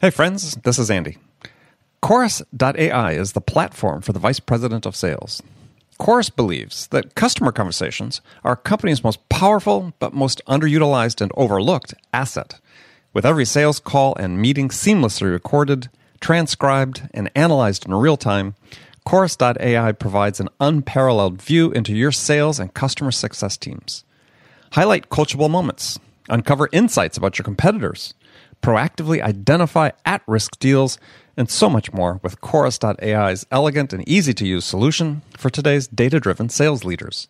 Hey, friends, this is Andy. Chorus.ai is the platform for the Vice President of Sales. Chorus believes that customer conversations are a company's most powerful but most underutilized and overlooked asset. With every sales call and meeting seamlessly recorded, transcribed, and analyzed in real time, Chorus.ai provides an unparalleled view into your sales and customer success teams. Highlight coachable moments, uncover insights about your competitors, proactively identify at risk deals, and so much more with Chorus.ai's elegant and easy to use solution for today's data driven sales leaders.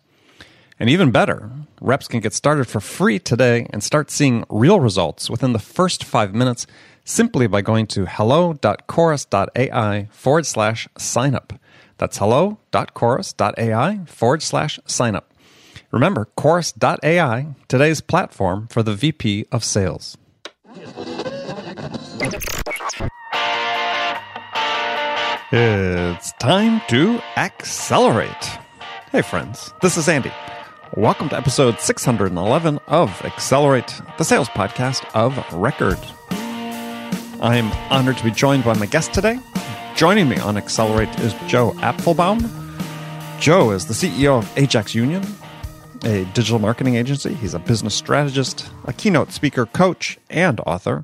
And even better, reps can get started for free today and start seeing real results within the first five minutes simply by going to hello.chorus.ai forward slash sign up. That's hello.chorus.ai forward slash sign up. Remember, chorus.ai, today's platform for the VP of sales. It's time to accelerate. Hey, friends, this is Andy. Welcome to episode 611 of Accelerate, the sales podcast of record. I'm honored to be joined by my guest today. Joining me on Accelerate is Joe Apfelbaum. Joe is the CEO of Ajax Union, a digital marketing agency. He's a business strategist, a keynote speaker, coach, and author.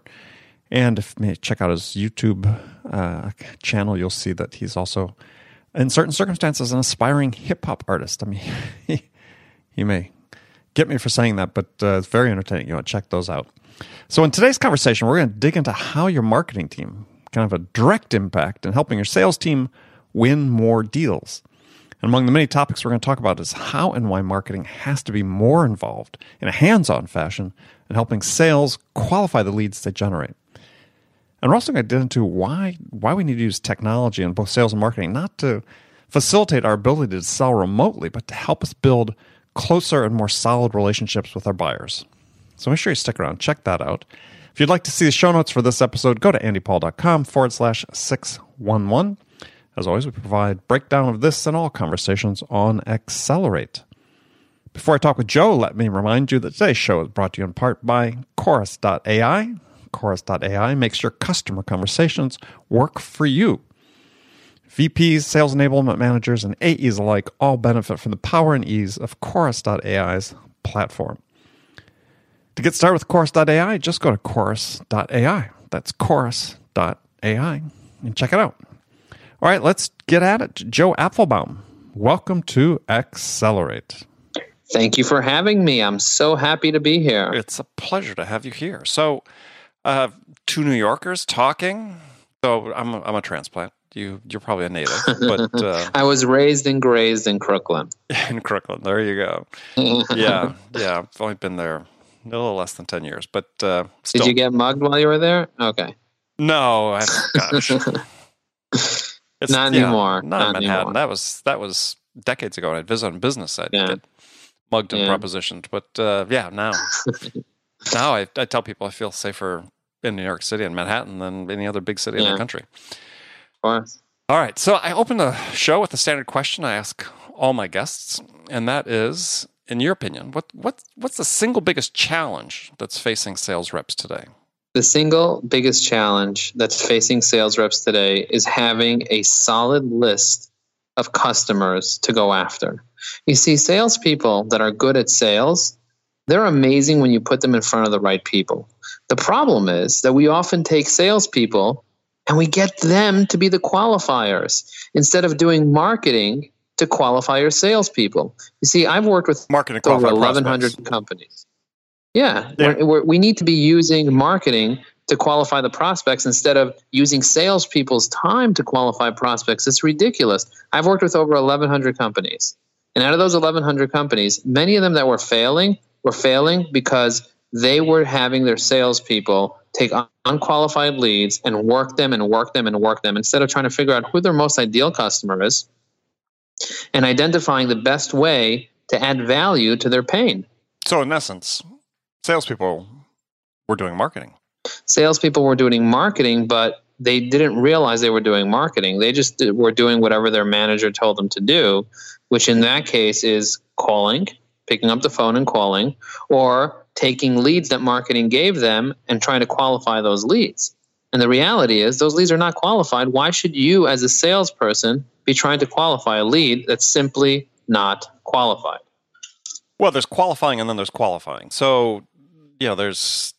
And if you check out his YouTube uh, channel, you'll see that he's also, in certain circumstances, an aspiring hip hop artist. I mean, he, may get me for saying that, but uh, it's very entertaining. You want to check those out. So, in today's conversation, we're going to dig into how your marketing team can have a direct impact in helping your sales team win more deals. And among the many topics we're going to talk about is how and why marketing has to be more involved in a hands on fashion in helping sales qualify the leads they generate. And we're also going to get into why why we need to use technology in both sales and marketing, not to facilitate our ability to sell remotely, but to help us build closer and more solid relationships with our buyers. So make sure you stick around, check that out. If you'd like to see the show notes for this episode, go to andypaul.com forward slash 611. As always, we provide breakdown of this and all conversations on Accelerate. Before I talk with Joe, let me remind you that today's show is brought to you in part by Chorus.ai. Chorus.ai makes your customer conversations work for you. VPs, sales enablement managers, and AEs alike all benefit from the power and ease of Chorus.ai's platform. To get started with Chorus.ai, just go to Chorus.ai. That's Chorus.ai and check it out. All right, let's get at it. Joe Apfelbaum, welcome to Accelerate. Thank you for having me. I'm so happy to be here. It's a pleasure to have you here. So, uh, two New Yorkers talking. So I'm a, I'm a transplant. You you're probably a native, but uh, I was raised and grazed in Crooklyn. in Crooklyn, there you go. yeah, yeah. I've only been there a little less than ten years, but uh, did you get mugged while you were there? Okay. No, I, gosh. It's, not anymore. Not, not in Manhattan. Anymore. That was that was decades ago. When I visited on business. I yeah. get mugged and yeah. propositioned, but uh, yeah, now now I, I tell people I feel safer in New York City and Manhattan than any other big city yeah. in the country. All right. So I open the show with a standard question I ask all my guests, and that is, in your opinion, what what what's the single biggest challenge that's facing sales reps today? The single biggest challenge that's facing sales reps today is having a solid list of customers to go after. You see, salespeople that are good at sales, they're amazing when you put them in front of the right people. The problem is that we often take salespeople and we get them to be the qualifiers instead of doing marketing to qualify your salespeople. You see, I've worked with marketing over 1,100 companies. Yeah, yeah. We're, we're, we need to be using marketing to qualify the prospects instead of using salespeople's time to qualify prospects. It's ridiculous. I've worked with over 1,100 companies. And out of those 1,100 companies, many of them that were failing were failing because they were having their salespeople take unqualified leads and work them and work them and work them instead of trying to figure out who their most ideal customer is and identifying the best way to add value to their pain. So, in essence, salespeople were doing marketing. Salespeople were doing marketing, but they didn't realize they were doing marketing. They just were doing whatever their manager told them to do, which in that case is calling, picking up the phone and calling, or taking leads that marketing gave them and trying to qualify those leads. And the reality is, those leads are not qualified. Why should you, as a salesperson, be trying to qualify a lead that's simply not qualified? Well, there's qualifying and then there's qualifying. So, yeah, there's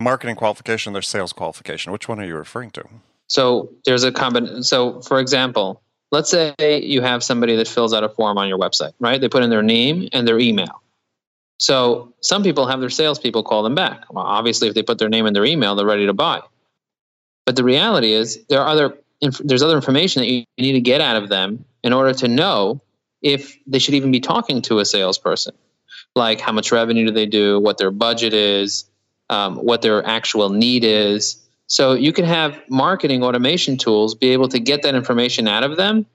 marketing qualification, there's sales qualification. Which one are you referring to? So, there's a combination. So, for example, let's say you have somebody that fills out a form on your website, right? They put in their name and their email. So, some people have their salespeople call them back. Well, obviously, if they put their name and their email, they're ready to buy. But the reality is, there are other there's other information that you need to get out of them in order to know if they should even be talking to a salesperson, like how much revenue do they do, what their budget is, um, what their actual need is. So you can have marketing automation tools be able to get that information out of them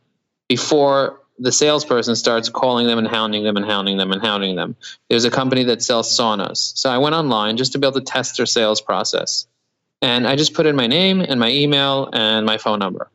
before the salesperson starts calling them and hounding them and hounding them and hounding them. There's a company that sells saunas. So I went online just to be able to test their sales process. And I just put in my name and my email and my phone number.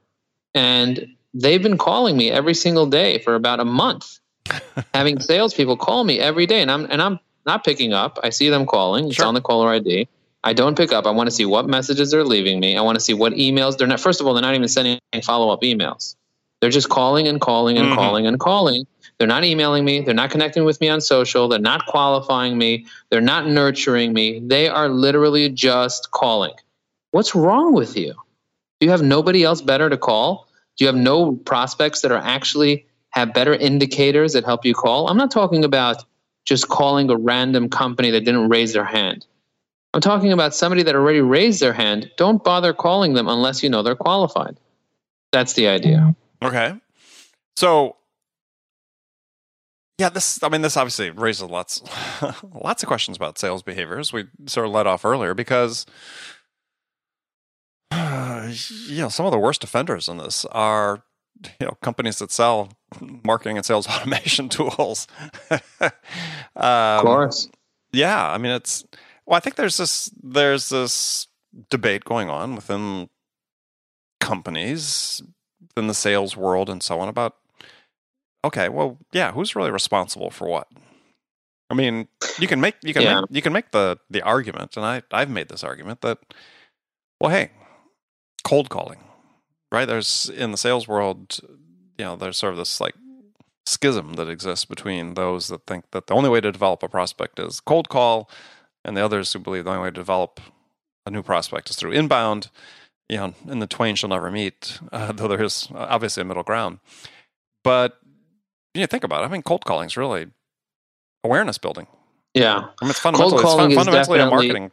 And they've been calling me every single day for about a month, having salespeople call me every day. And I'm, and I'm not picking up. I see them calling. It's sure. on the caller ID. I don't pick up. I want to see what messages they're leaving me. I want to see what emails they're not. First of all, they're not even sending follow up emails. They're just calling and calling and mm-hmm. calling and calling. They're not emailing me. They're not connecting with me on social. They're not qualifying me. They're not nurturing me. They are literally just calling. What's wrong with you? Do you have nobody else better to call? Do you have no prospects that are actually have better indicators that help you call? I'm not talking about just calling a random company that didn't raise their hand. I'm talking about somebody that already raised their hand. Don't bother calling them unless you know they're qualified. That's the idea. Okay. So yeah, this I mean this obviously raises lots lots of questions about sales behaviors. We sort of led off earlier because you know, some of the worst offenders in this are you know companies that sell marketing and sales automation tools. um, of course. Yeah, I mean it's well, I think there's this there's this debate going on within companies, in the sales world, and so on about okay, well, yeah, who's really responsible for what? I mean, you can make you can yeah. make, you can make the the argument, and I I've made this argument that well, hey, cold calling, right? There's in the sales world, you know, there's sort of this like schism that exists between those that think that the only way to develop a prospect is cold call, and the others who believe the only way to develop a new prospect is through inbound. You know, and the twain shall never meet, uh, though there is obviously a middle ground. But you know, think about it. I mean, cold calling is really awareness building. Yeah, I mean, it's fundamentally, it's fun, fundamentally a marketing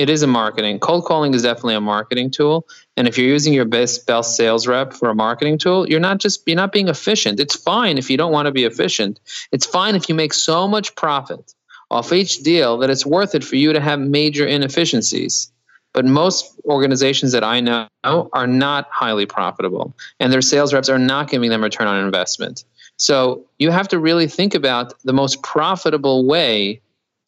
it is a marketing. Cold calling is definitely a marketing tool. And if you're using your best best sales rep for a marketing tool, you're not just you're not being efficient. It's fine if you don't want to be efficient. It's fine if you make so much profit off each deal that it's worth it for you to have major inefficiencies. But most organizations that I know are not highly profitable, and their sales reps are not giving them return on investment. So you have to really think about the most profitable way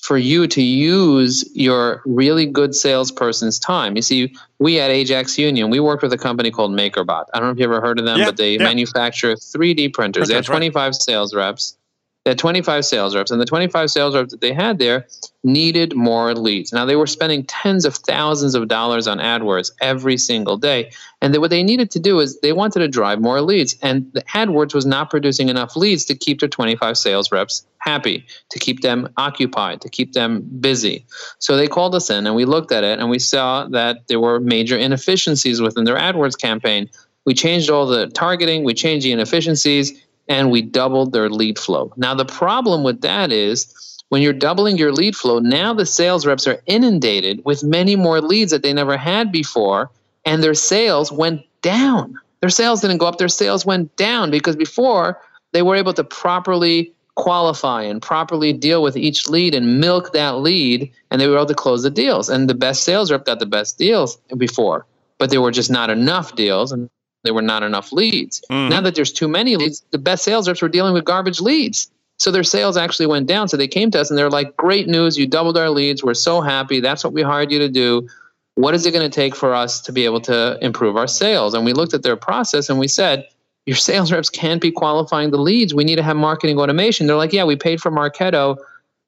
for you to use your really good salesperson's time. You see, we at Ajax Union, we worked with a company called MakerBot. I don't know if you ever heard of them, yeah, but they yeah. manufacture 3D printers. They had 25 right. sales reps. Had 25 sales reps, and the 25 sales reps that they had there needed more leads. Now, they were spending tens of thousands of dollars on AdWords every single day. And what they needed to do is they wanted to drive more leads. And the AdWords was not producing enough leads to keep their 25 sales reps happy, to keep them occupied, to keep them busy. So they called us in, and we looked at it, and we saw that there were major inefficiencies within their AdWords campaign. We changed all the targeting, we changed the inefficiencies and we doubled their lead flow. Now, the problem with that is when you're doubling your lead flow, now the sales reps are inundated with many more leads that they never had before, and their sales went down. Their sales didn't go up, their sales went down because before they were able to properly qualify and properly deal with each lead and milk that lead, and they were able to close the deals. And the best sales rep got the best deals before, but there were just not enough deals. And there were not enough leads. Mm-hmm. Now that there's too many leads, the best sales reps were dealing with garbage leads. So their sales actually went down. So they came to us and they're like, great news. You doubled our leads. We're so happy. That's what we hired you to do. What is it going to take for us to be able to improve our sales? And we looked at their process and we said, your sales reps can't be qualifying the leads. We need to have marketing automation. They're like, yeah, we paid for Marketo,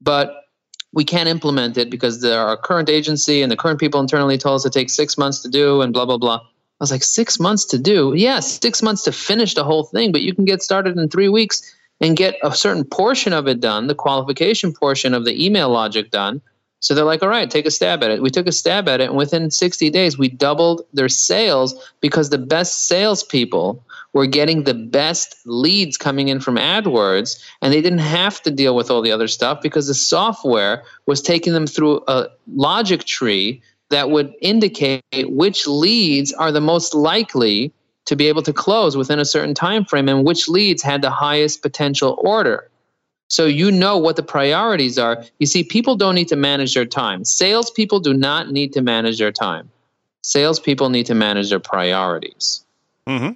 but we can't implement it because the, our current agency and the current people internally told us it takes six months to do and blah blah blah was like six months to do yeah six months to finish the whole thing but you can get started in three weeks and get a certain portion of it done the qualification portion of the email logic done so they're like, all right, take a stab at it. We took a stab at it, and within 60 days, we doubled their sales because the best salespeople were getting the best leads coming in from AdWords, and they didn't have to deal with all the other stuff because the software was taking them through a logic tree that would indicate which leads are the most likely to be able to close within a certain time frame and which leads had the highest potential order. So you know what the priorities are. You see, people don't need to manage their time. Salespeople do not need to manage their time. Salespeople need to manage their priorities. Mm-hmm.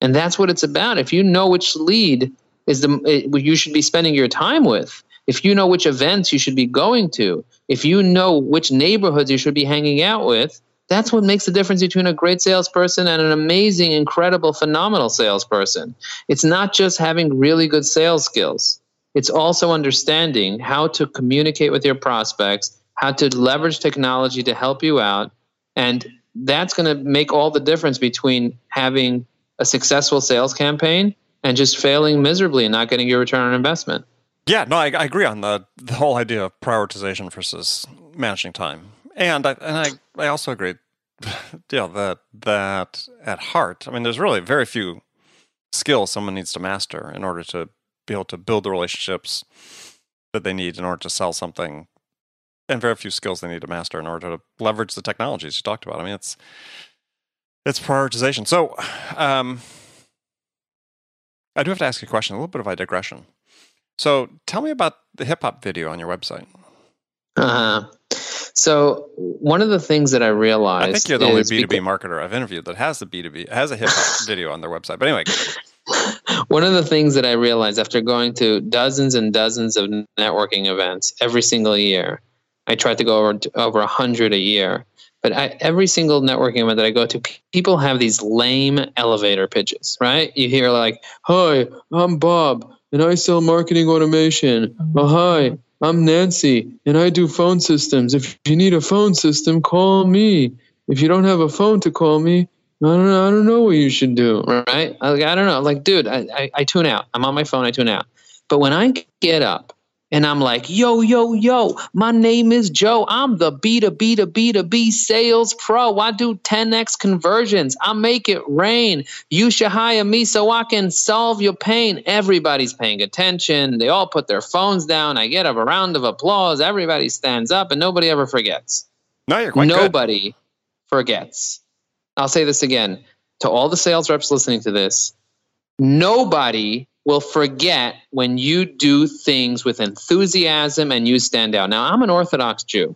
And that's what it's about. If you know which lead is the you should be spending your time with, if you know which events you should be going to, if you know which neighborhoods you should be hanging out with, that's what makes the difference between a great salesperson and an amazing, incredible, phenomenal salesperson. It's not just having really good sales skills. It's also understanding how to communicate with your prospects, how to leverage technology to help you out. And that's going to make all the difference between having a successful sales campaign and just failing miserably and not getting your return on investment. Yeah, no, I, I agree on the, the whole idea of prioritization versus managing time. And I, and I, I also agree, yeah, that, that at heart, I mean, there's really very few skills someone needs to master in order to be able to build the relationships that they need in order to sell something and very few skills they need to master in order to leverage the technologies you talked about. I mean, it's it's prioritization. So, um, I do have to ask you a question, a little bit of a digression. So, tell me about the hip hop video on your website. Uh, so, one of the things that I realized, I think you're the only B two B marketer I've interviewed that has the B two B has a hip hop video on their website. But anyway, one of the things that I realized after going to dozens and dozens of networking events every single year, I tried to go over over a hundred a year. But I, every single networking event that I go to, people have these lame elevator pitches, right? You hear like, "Hi, I'm Bob, and I sell marketing automation." Oh, hi, I'm Nancy, and I do phone systems. If you need a phone system, call me. If you don't have a phone to call me, I don't know. I don't know what you should do, right? I, I don't know. Like, dude, I, I, I tune out. I'm on my phone. I tune out. But when I get up and I'm like, yo, yo, yo, my name is Joe. I'm the B to B to B to B sales pro. I do 10x conversions. I make it rain. You should hire me so I can solve your pain. Everybody's paying attention. They all put their phones down. I get a round of applause. Everybody stands up and nobody ever forgets. No, you're quite Nobody good. forgets. I'll say this again to all the sales reps listening to this nobody will forget when you do things with enthusiasm and you stand out. Now, I'm an Orthodox Jew.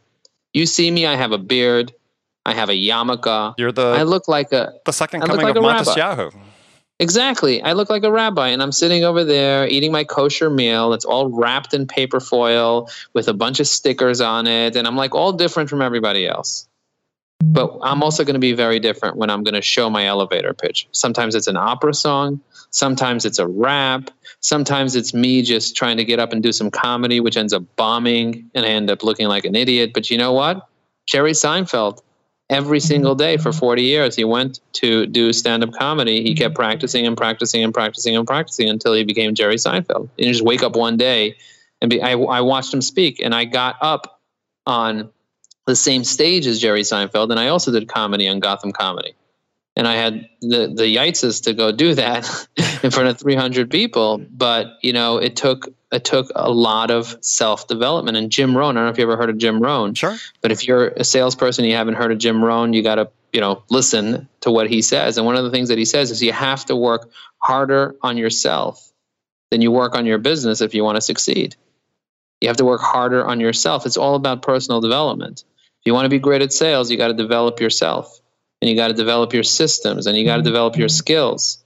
You see me, I have a beard, I have a yarmulke. You're the I look like a the second coming like of Matisyahu. Exactly. I look like a rabbi and I'm sitting over there eating my kosher meal. It's all wrapped in paper foil with a bunch of stickers on it. And I'm like all different from everybody else. But I'm also going to be very different when I'm going to show my elevator pitch. Sometimes it's an opera song, sometimes it's a rap, sometimes it's me just trying to get up and do some comedy, which ends up bombing and I end up looking like an idiot. But you know what? Jerry Seinfeld, every single day for 40 years, he went to do stand up comedy. He kept practicing and practicing and practicing and practicing until he became Jerry Seinfeld. And you just wake up one day and be, I, I watched him speak and I got up on the same stage as Jerry Seinfeld, and I also did comedy on Gotham Comedy. And I had the the yitzes to go do that in front of 300 people, but you know it took it took a lot of self development. And Jim Rohn, I don't know if you ever heard of Jim Rohn, sure. But if you're a salesperson, and you haven't heard of Jim Rohn, you got to you know listen to what he says. And one of the things that he says is you have to work harder on yourself than you work on your business if you want to succeed. You have to work harder on yourself. It's all about personal development you want to be great at sales, you got to develop yourself and you got to develop your systems and you got to develop your skills.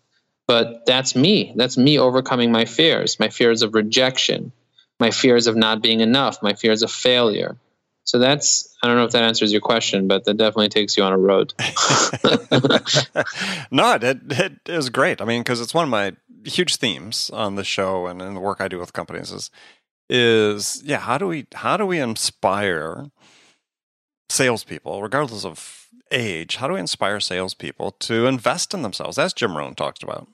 But that's me. That's me overcoming my fears, my fears of rejection, my fears of not being enough, my fears of failure. So that's, I don't know if that answers your question, but that definitely takes you on a road. no, it, it, it was great. I mean, because it's one of my huge themes on the show and in the work I do with companies is is yeah, how do we how do we inspire salespeople, regardless of age, how do we inspire salespeople to invest in themselves, as Jim Rohn talked about?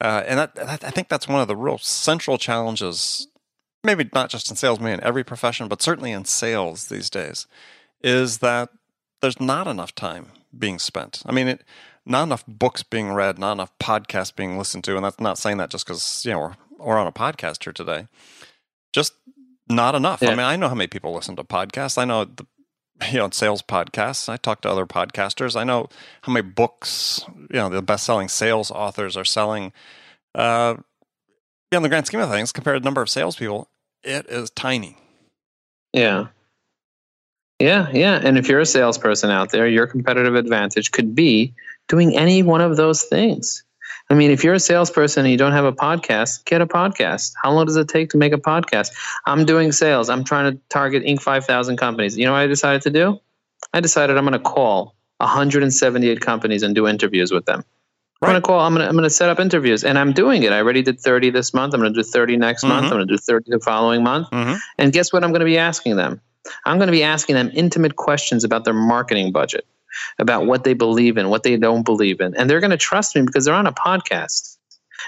Uh, and that, that, I think that's one of the real central challenges, maybe not just in sales, maybe in every profession, but certainly in sales these days, is that there's not enough time being spent. I mean, it, not enough books being read, not enough podcasts being listened to, and that's not saying that just because you know we're we're on a podcast here today. Just not enough. Yeah. I mean, I know how many people listen to podcasts. I know the you know sales podcasts. I talk to other podcasters. I know how many books you know the best selling sales authors are selling. Uh, in the grand scheme of things, compared to the number of salespeople, it is tiny. Yeah. Yeah, yeah. And if you're a salesperson out there, your competitive advantage could be doing any one of those things. I mean, if you're a salesperson and you don't have a podcast, get a podcast. How long does it take to make a podcast? I'm doing sales. I'm trying to target Inc. 5000 companies. You know what I decided to do? I decided I'm going to call 178 companies and do interviews with them. Right. I'm going to call. I'm going to, I'm going to set up interviews, and I'm doing it. I already did 30 this month. I'm going to do 30 next mm-hmm. month. I'm going to do 30 the following month. Mm-hmm. And guess what? I'm going to be asking them. I'm going to be asking them intimate questions about their marketing budget about what they believe in, what they don't believe in. And they're going to trust me because they're on a podcast.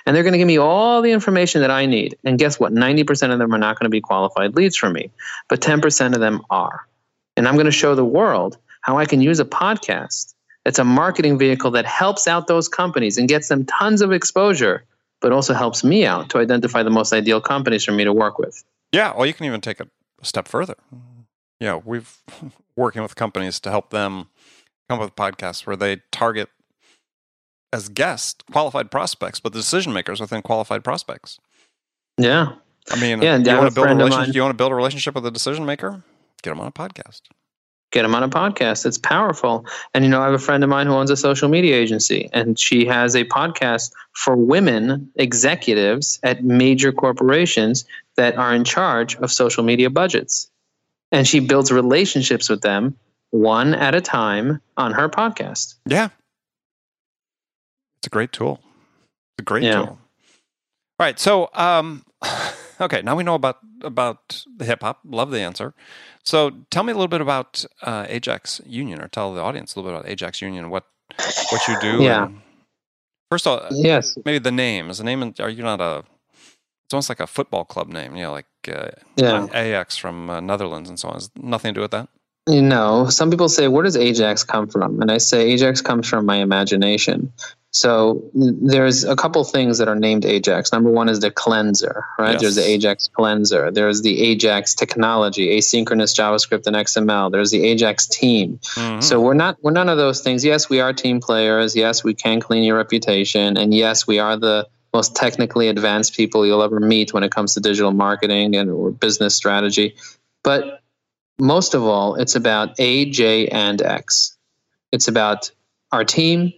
And they're going to give me all the information that I need. And guess what? 90% of them are not going to be qualified leads for me, but 10% of them are. And I'm going to show the world how I can use a podcast It's a marketing vehicle that helps out those companies and gets them tons of exposure, but also helps me out to identify the most ideal companies for me to work with. Yeah, well, you can even take it a step further. Yeah, we've working with companies to help them come up with podcasts where they target as guests qualified prospects, but the decision makers within qualified prospects. Yeah. I mean, yeah, you want to build a relationship, you want to build a relationship with a decision maker? Get them on a podcast. Get them on a podcast. It's powerful. And you know, I have a friend of mine who owns a social media agency, and she has a podcast for women executives at major corporations that are in charge of social media budgets. And she builds relationships with them one at a time on her podcast. Yeah. It's a great tool. It's a great yeah. tool. All right. So, um, okay, now we know about about the hip hop. Love the answer. So, tell me a little bit about uh, Ajax Union, or tell the audience a little bit about Ajax Union. What what you do? Yeah. first of all, yes. Maybe the name is the name. Are you not a? It's almost like a football club name. You know, like uh, yeah. Ajax from uh, Netherlands and so on. Has nothing to do with that. You know, some people say, where does Ajax come from? And I say, Ajax comes from my imagination. So there's a couple things that are named Ajax. Number one is the cleanser, right? Yes. There's the Ajax cleanser. There's the Ajax technology, asynchronous JavaScript and XML. There's the Ajax team. Mm-hmm. So we're not we're none of those things. Yes, we are team players. Yes, we can clean your reputation, and yes, we are the most technically advanced people you'll ever meet when it comes to digital marketing and or business strategy. But most of all, it's about A, J, and X. It's about our team.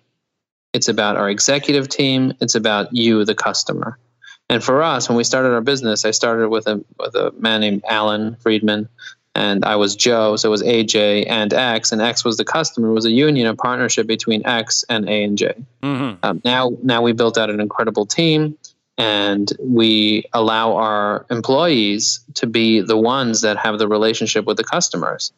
It's about our executive team. It's about you, the customer. And for us, when we started our business, I started with a with a man named Alan Friedman, and I was Joe, so it was AJ and X, and X was the customer. It was a union, a partnership between X and A and J. Mm-hmm. Um, now, now we built out an incredible team and we allow our employees to be the ones that have the relationship with the customers.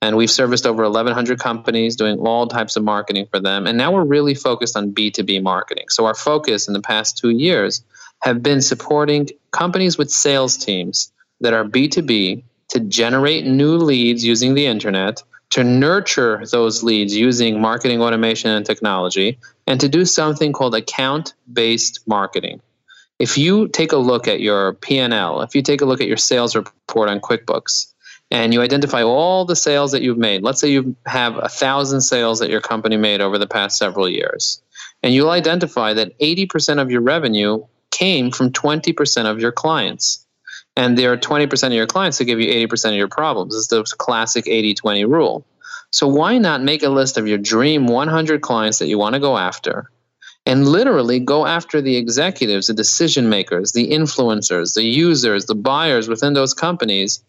And we've serviced over 1,100 companies doing all types of marketing for them. And now we're really focused on B2B marketing. So our focus in the past two years have been supporting companies with sales teams that are B2B to generate new leads using the internet, to nurture those leads using marketing automation and technology, and to do something called account based marketing if you take a look at your P&L, if you take a look at your sales report on QuickBooks, and you identify all the sales that you've made, let's say you have a thousand sales that your company made over the past several years, and you'll identify that 80% of your revenue came from 20% of your clients. And there are 20% of your clients that give you 80% of your problems. It's the classic 80 20 rule. So, why not make a list of your dream 100 clients that you want to go after? And literally go after the executives, the decision makers, the influencers, the users, the buyers within those companies,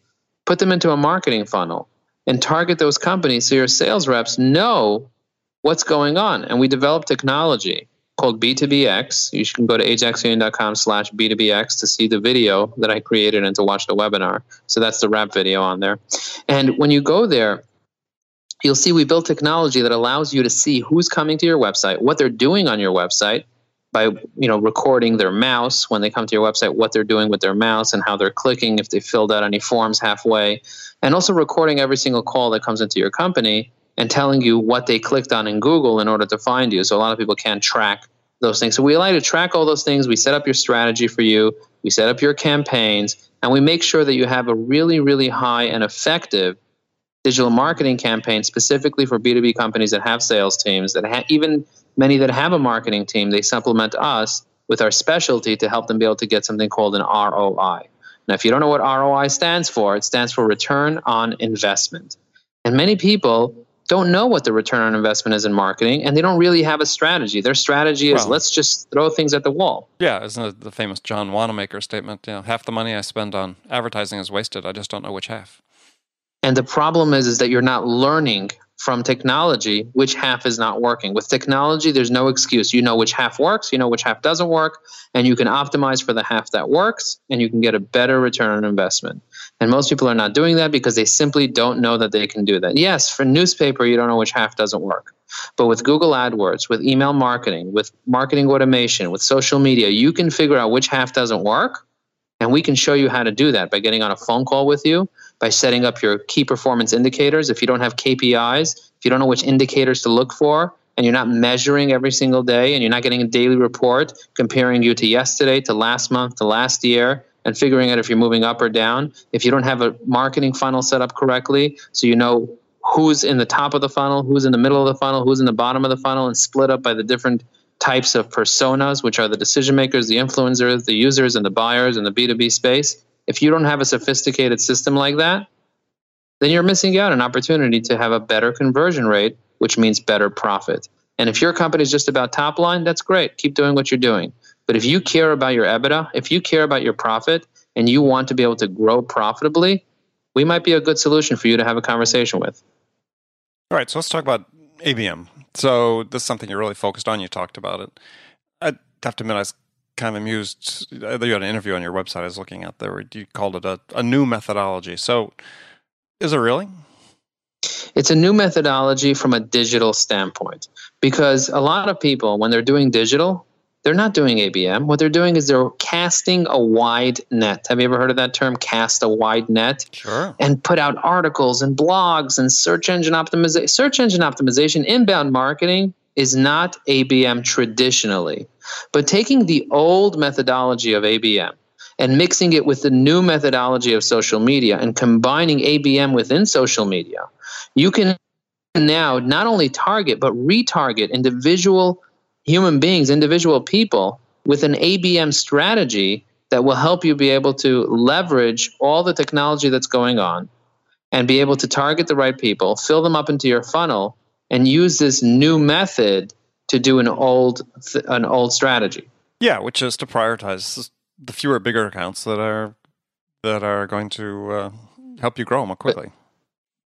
put them into a marketing funnel and target those companies so your sales reps know what's going on. And we develop technology called B2BX. You can go to ajaxunion.com slash B2BX to see the video that I created and to watch the webinar. So that's the wrap video on there. And when you go there, you'll see we built technology that allows you to see who's coming to your website, what they're doing on your website by you know recording their mouse when they come to your website, what they're doing with their mouse and how they're clicking if they filled out any forms halfway, and also recording every single call that comes into your company and telling you what they clicked on in Google in order to find you. So a lot of people can't track those things. So we allow you to track all those things. We set up your strategy for you. We set up your campaigns, and we make sure that you have a really, really high and effective digital marketing campaign specifically for B2B companies that have sales teams, that ha- even many that have a marketing team, they supplement us with our specialty to help them be able to get something called an ROI. Now, if you don't know what ROI stands for, it stands for return on investment. And many people don't know what the return on investment is in marketing and they don't really have a strategy. Their strategy is well, let's just throw things at the wall. Yeah, isn't it the famous John Wanamaker statement? You know, half the money I spend on advertising is wasted. I just don't know which half. And the problem is, is that you're not learning from technology which half is not working. With technology, there's no excuse. You know which half works, you know which half doesn't work, and you can optimize for the half that works, and you can get a better return on investment. And most people are not doing that because they simply don't know that they can do that. Yes, for newspaper, you don't know which half doesn't work. But with Google AdWords, with email marketing, with marketing automation, with social media, you can figure out which half doesn't work. And we can show you how to do that by getting on a phone call with you by setting up your key performance indicators. If you don't have KPIs, if you don't know which indicators to look for, and you're not measuring every single day, and you're not getting a daily report comparing you to yesterday, to last month, to last year, and figuring out if you're moving up or down, if you don't have a marketing funnel set up correctly, so you know who's in the top of the funnel, who's in the middle of the funnel, who's in the bottom of the funnel, and split up by the different types of personas, which are the decision makers, the influencers, the users, and the buyers in the B2B space if you don't have a sophisticated system like that, then you're missing out an opportunity to have a better conversion rate, which means better profit. And if your company is just about top line, that's great. Keep doing what you're doing. But if you care about your EBITDA, if you care about your profit, and you want to be able to grow profitably, we might be a good solution for you to have a conversation with. All right, so let's talk about ABM. So this is something you're really focused on. You talked about it. I have to admit, I was kind of amused. Uh, you had an interview on your website I was looking at there. You called it a, a new methodology. So, is it really? It's a new methodology from a digital standpoint because a lot of people, when they're doing digital, they're not doing ABM. What they're doing is they're casting a wide net. Have you ever heard of that term, cast a wide net? Sure. And put out articles and blogs and search engine optimization. Search engine optimization, inbound marketing is not ABM traditionally. But taking the old methodology of ABM and mixing it with the new methodology of social media and combining ABM within social media, you can now not only target but retarget individual human beings, individual people with an ABM strategy that will help you be able to leverage all the technology that's going on and be able to target the right people, fill them up into your funnel, and use this new method to do an old an old strategy. Yeah, which is to prioritize the fewer bigger accounts that are that are going to uh, help you grow more quickly.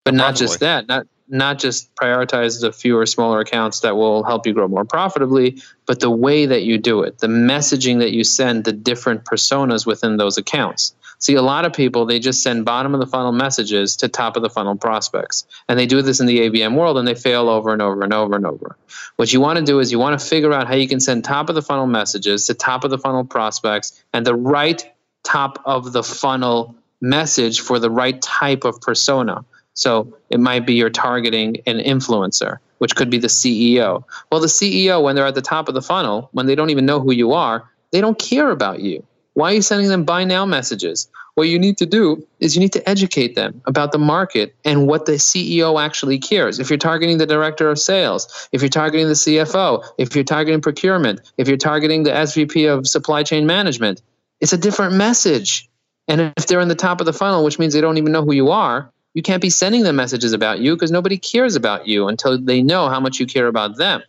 But, but not just that, not not just prioritize the fewer smaller accounts that will help you grow more profitably, but the way that you do it, the messaging that you send, the different personas within those accounts. See, a lot of people, they just send bottom of the funnel messages to top of the funnel prospects. And they do this in the ABM world and they fail over and over and over and over. What you want to do is you want to figure out how you can send top of the funnel messages to top of the funnel prospects and the right top of the funnel message for the right type of persona. So it might be you're targeting an influencer, which could be the CEO. Well, the CEO, when they're at the top of the funnel, when they don't even know who you are, they don't care about you. Why are you sending them buy now messages? What you need to do is you need to educate them about the market and what the CEO actually cares. If you're targeting the director of sales, if you're targeting the CFO, if you're targeting procurement, if you're targeting the SVP of supply chain management, it's a different message. And if they're in the top of the funnel, which means they don't even know who you are, you can't be sending them messages about you because nobody cares about you until they know how much you care about them.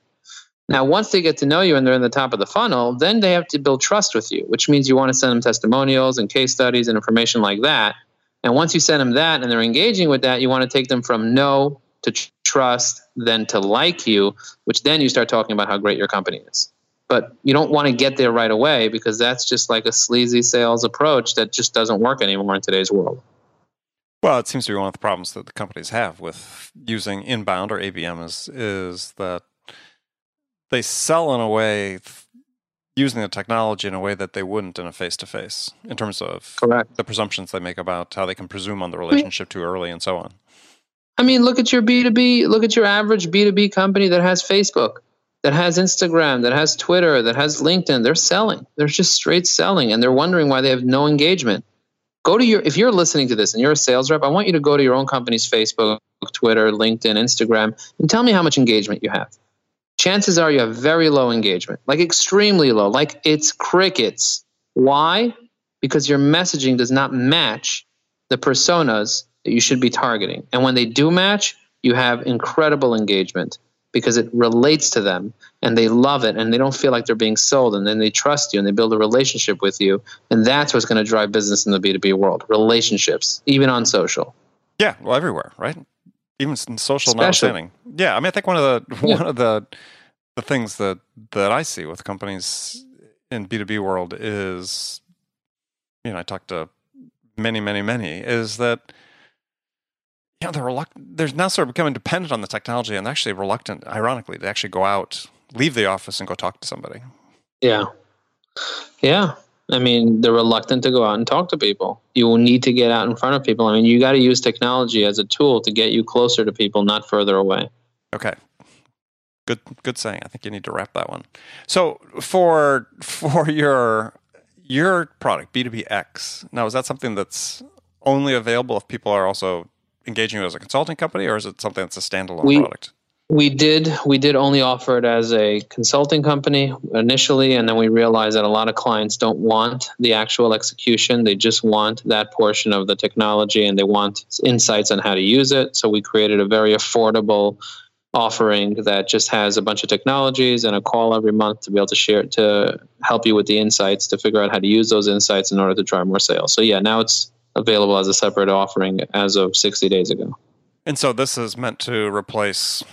Now, once they get to know you and they're in the top of the funnel, then they have to build trust with you, which means you want to send them testimonials and case studies and information like that. And once you send them that and they're engaging with that, you want to take them from no to trust, then to like you, which then you start talking about how great your company is. but you don't want to get there right away because that's just like a sleazy sales approach that just doesn't work anymore in today's world. Well, it seems to be one of the problems that the companies have with using inbound or ABM is is that they sell in a way using the technology in a way that they wouldn't in a face to face in terms of Correct. the presumptions they make about how they can presume on the relationship too early and so on. I mean, look at your B2B, look at your average B2B company that has Facebook, that has Instagram, that has Twitter, that has LinkedIn. They're selling. They're just straight selling and they're wondering why they have no engagement. Go to your if you're listening to this and you're a sales rep, I want you to go to your own company's Facebook, Twitter, LinkedIn, Instagram and tell me how much engagement you have. Chances are you have very low engagement, like extremely low, like it's crickets. Why? Because your messaging does not match the personas that you should be targeting. And when they do match, you have incredible engagement because it relates to them and they love it and they don't feel like they're being sold and then they trust you and they build a relationship with you. And that's what's going to drive business in the B2B world relationships, even on social. Yeah, well, everywhere, right? Even social Especially, notwithstanding. Yeah, I mean, I think one of the yeah. one of the the things that that I see with companies in B two B world is, you know, I talk to many, many, many, is that you know, they're reluctant. They're now sort of becoming dependent on the technology and actually reluctant, ironically, to actually go out, leave the office, and go talk to somebody. Yeah, yeah. I mean, they're reluctant to go out and talk to people. You will need to get out in front of people. I mean, you got to use technology as a tool to get you closer to people, not further away. Okay. Good, good saying. I think you need to wrap that one. So for for your your product B two B X now is that something that's only available if people are also engaging you as a consulting company, or is it something that's a standalone we, product? We did we did only offer it as a consulting company initially, and then we realized that a lot of clients don't want the actual execution; they just want that portion of the technology, and they want insights on how to use it. So we created a very affordable offering that just has a bunch of technologies and a call every month to be able to share it to help you with the insights to figure out how to use those insights in order to drive more sales. So yeah, now it's available as a separate offering as of 60 days ago. And so this is meant to replace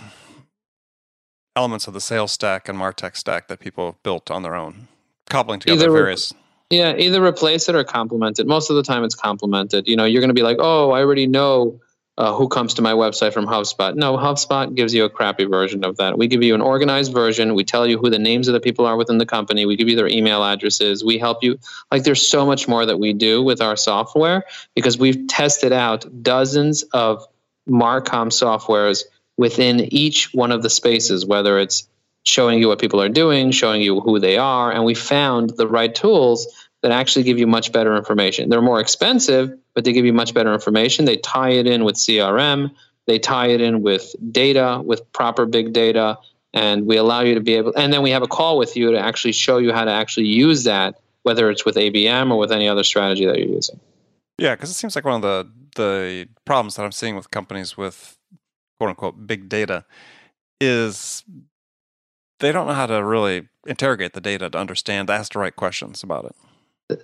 elements of the sales stack and Martech stack that people have built on their own, cobbling together various. yeah, either replace it or complement it. Most of the time, it's complemented. You know, you're going to be like, oh, I already know uh, who comes to my website from HubSpot. No, HubSpot gives you a crappy version of that. We give you an organized version. We tell you who the names of the people are within the company. We give you their email addresses. We help you. Like there's so much more that we do with our software because we've tested out dozens of Marcom softwares within each one of the spaces, whether it's showing you what people are doing, showing you who they are, and we found the right tools that actually give you much better information. They're more expensive, but they give you much better information. They tie it in with CRM, they tie it in with data, with proper big data, and we allow you to be able and then we have a call with you to actually show you how to actually use that whether it's with ABM or with any other strategy that you're using. Yeah, because it seems like one of the the problems that I'm seeing with companies with quote unquote big data is they don't know how to really interrogate the data to understand, ask the right questions about it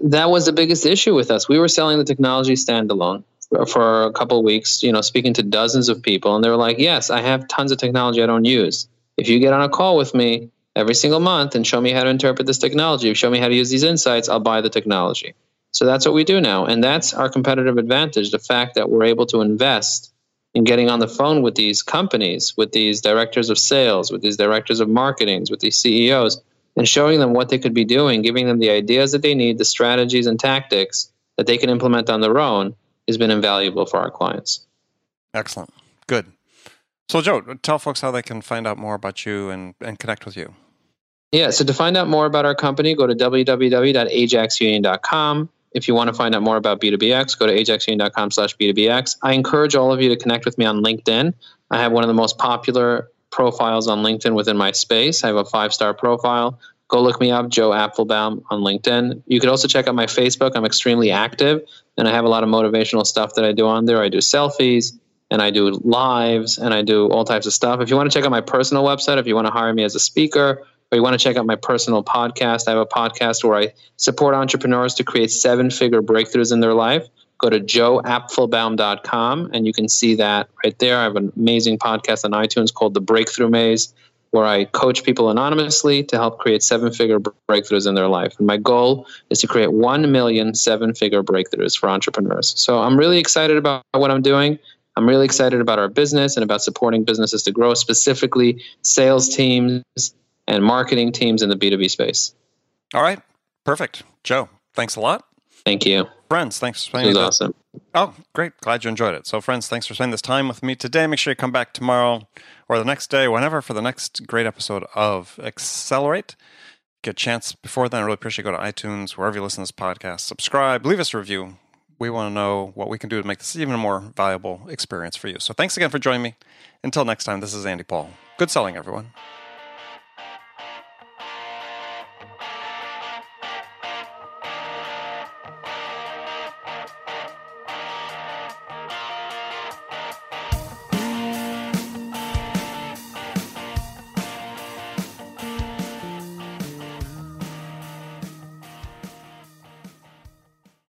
that was the biggest issue with us. We were selling the technology standalone for a couple weeks, you know, speaking to dozens of people, and they were like, "Yes, I have tons of technology I don't use. If you get on a call with me every single month and show me how to interpret this technology, show me how to use these insights, I'll buy the technology." So that's what we do now, and that's our competitive advantage: the fact that we're able to invest in getting on the phone with these companies, with these directors of sales, with these directors of marketings, with these CEOs and showing them what they could be doing, giving them the ideas that they need, the strategies and tactics that they can implement on their own has been invaluable for our clients. Excellent. Good. So, Joe, tell folks how they can find out more about you and, and connect with you. Yeah, so to find out more about our company, go to www.ajaxunion.com. If you want to find out more about B2BX, go to ajaxunion.com slash B2BX. I encourage all of you to connect with me on LinkedIn. I have one of the most popular profiles on LinkedIn within my space. I have a five star profile. Go look me up, Joe Apfelbaum on LinkedIn. You could also check out my Facebook. I'm extremely active and I have a lot of motivational stuff that I do on there. I do selfies and I do lives and I do all types of stuff. If you want to check out my personal website, if you want to hire me as a speaker, or you want to check out my personal podcast, I have a podcast where I support entrepreneurs to create seven figure breakthroughs in their life go to joeapfelbaum.com and you can see that right there. I have an amazing podcast on iTunes called The Breakthrough Maze. where I coach people anonymously to help create seven figure breakthroughs in their life. And my goal is to create 1 million seven figure breakthroughs for entrepreneurs. So I'm really excited about what I'm doing. I'm really excited about our business and about supporting businesses to grow, specifically sales teams and marketing teams in the B2B space. All right. Perfect. Joe, thanks a lot. Thank you. Friends, thanks for spending It was awesome. Oh, great. Glad you enjoyed it. So, friends, thanks for spending this time with me today. Make sure you come back tomorrow or the next day, whenever, for the next great episode of Accelerate. Get a chance before then. I really appreciate you. Go to iTunes, wherever you listen to this podcast. Subscribe, leave us a review. We want to know what we can do to make this even a more valuable experience for you. So, thanks again for joining me. Until next time, this is Andy Paul. Good selling, everyone.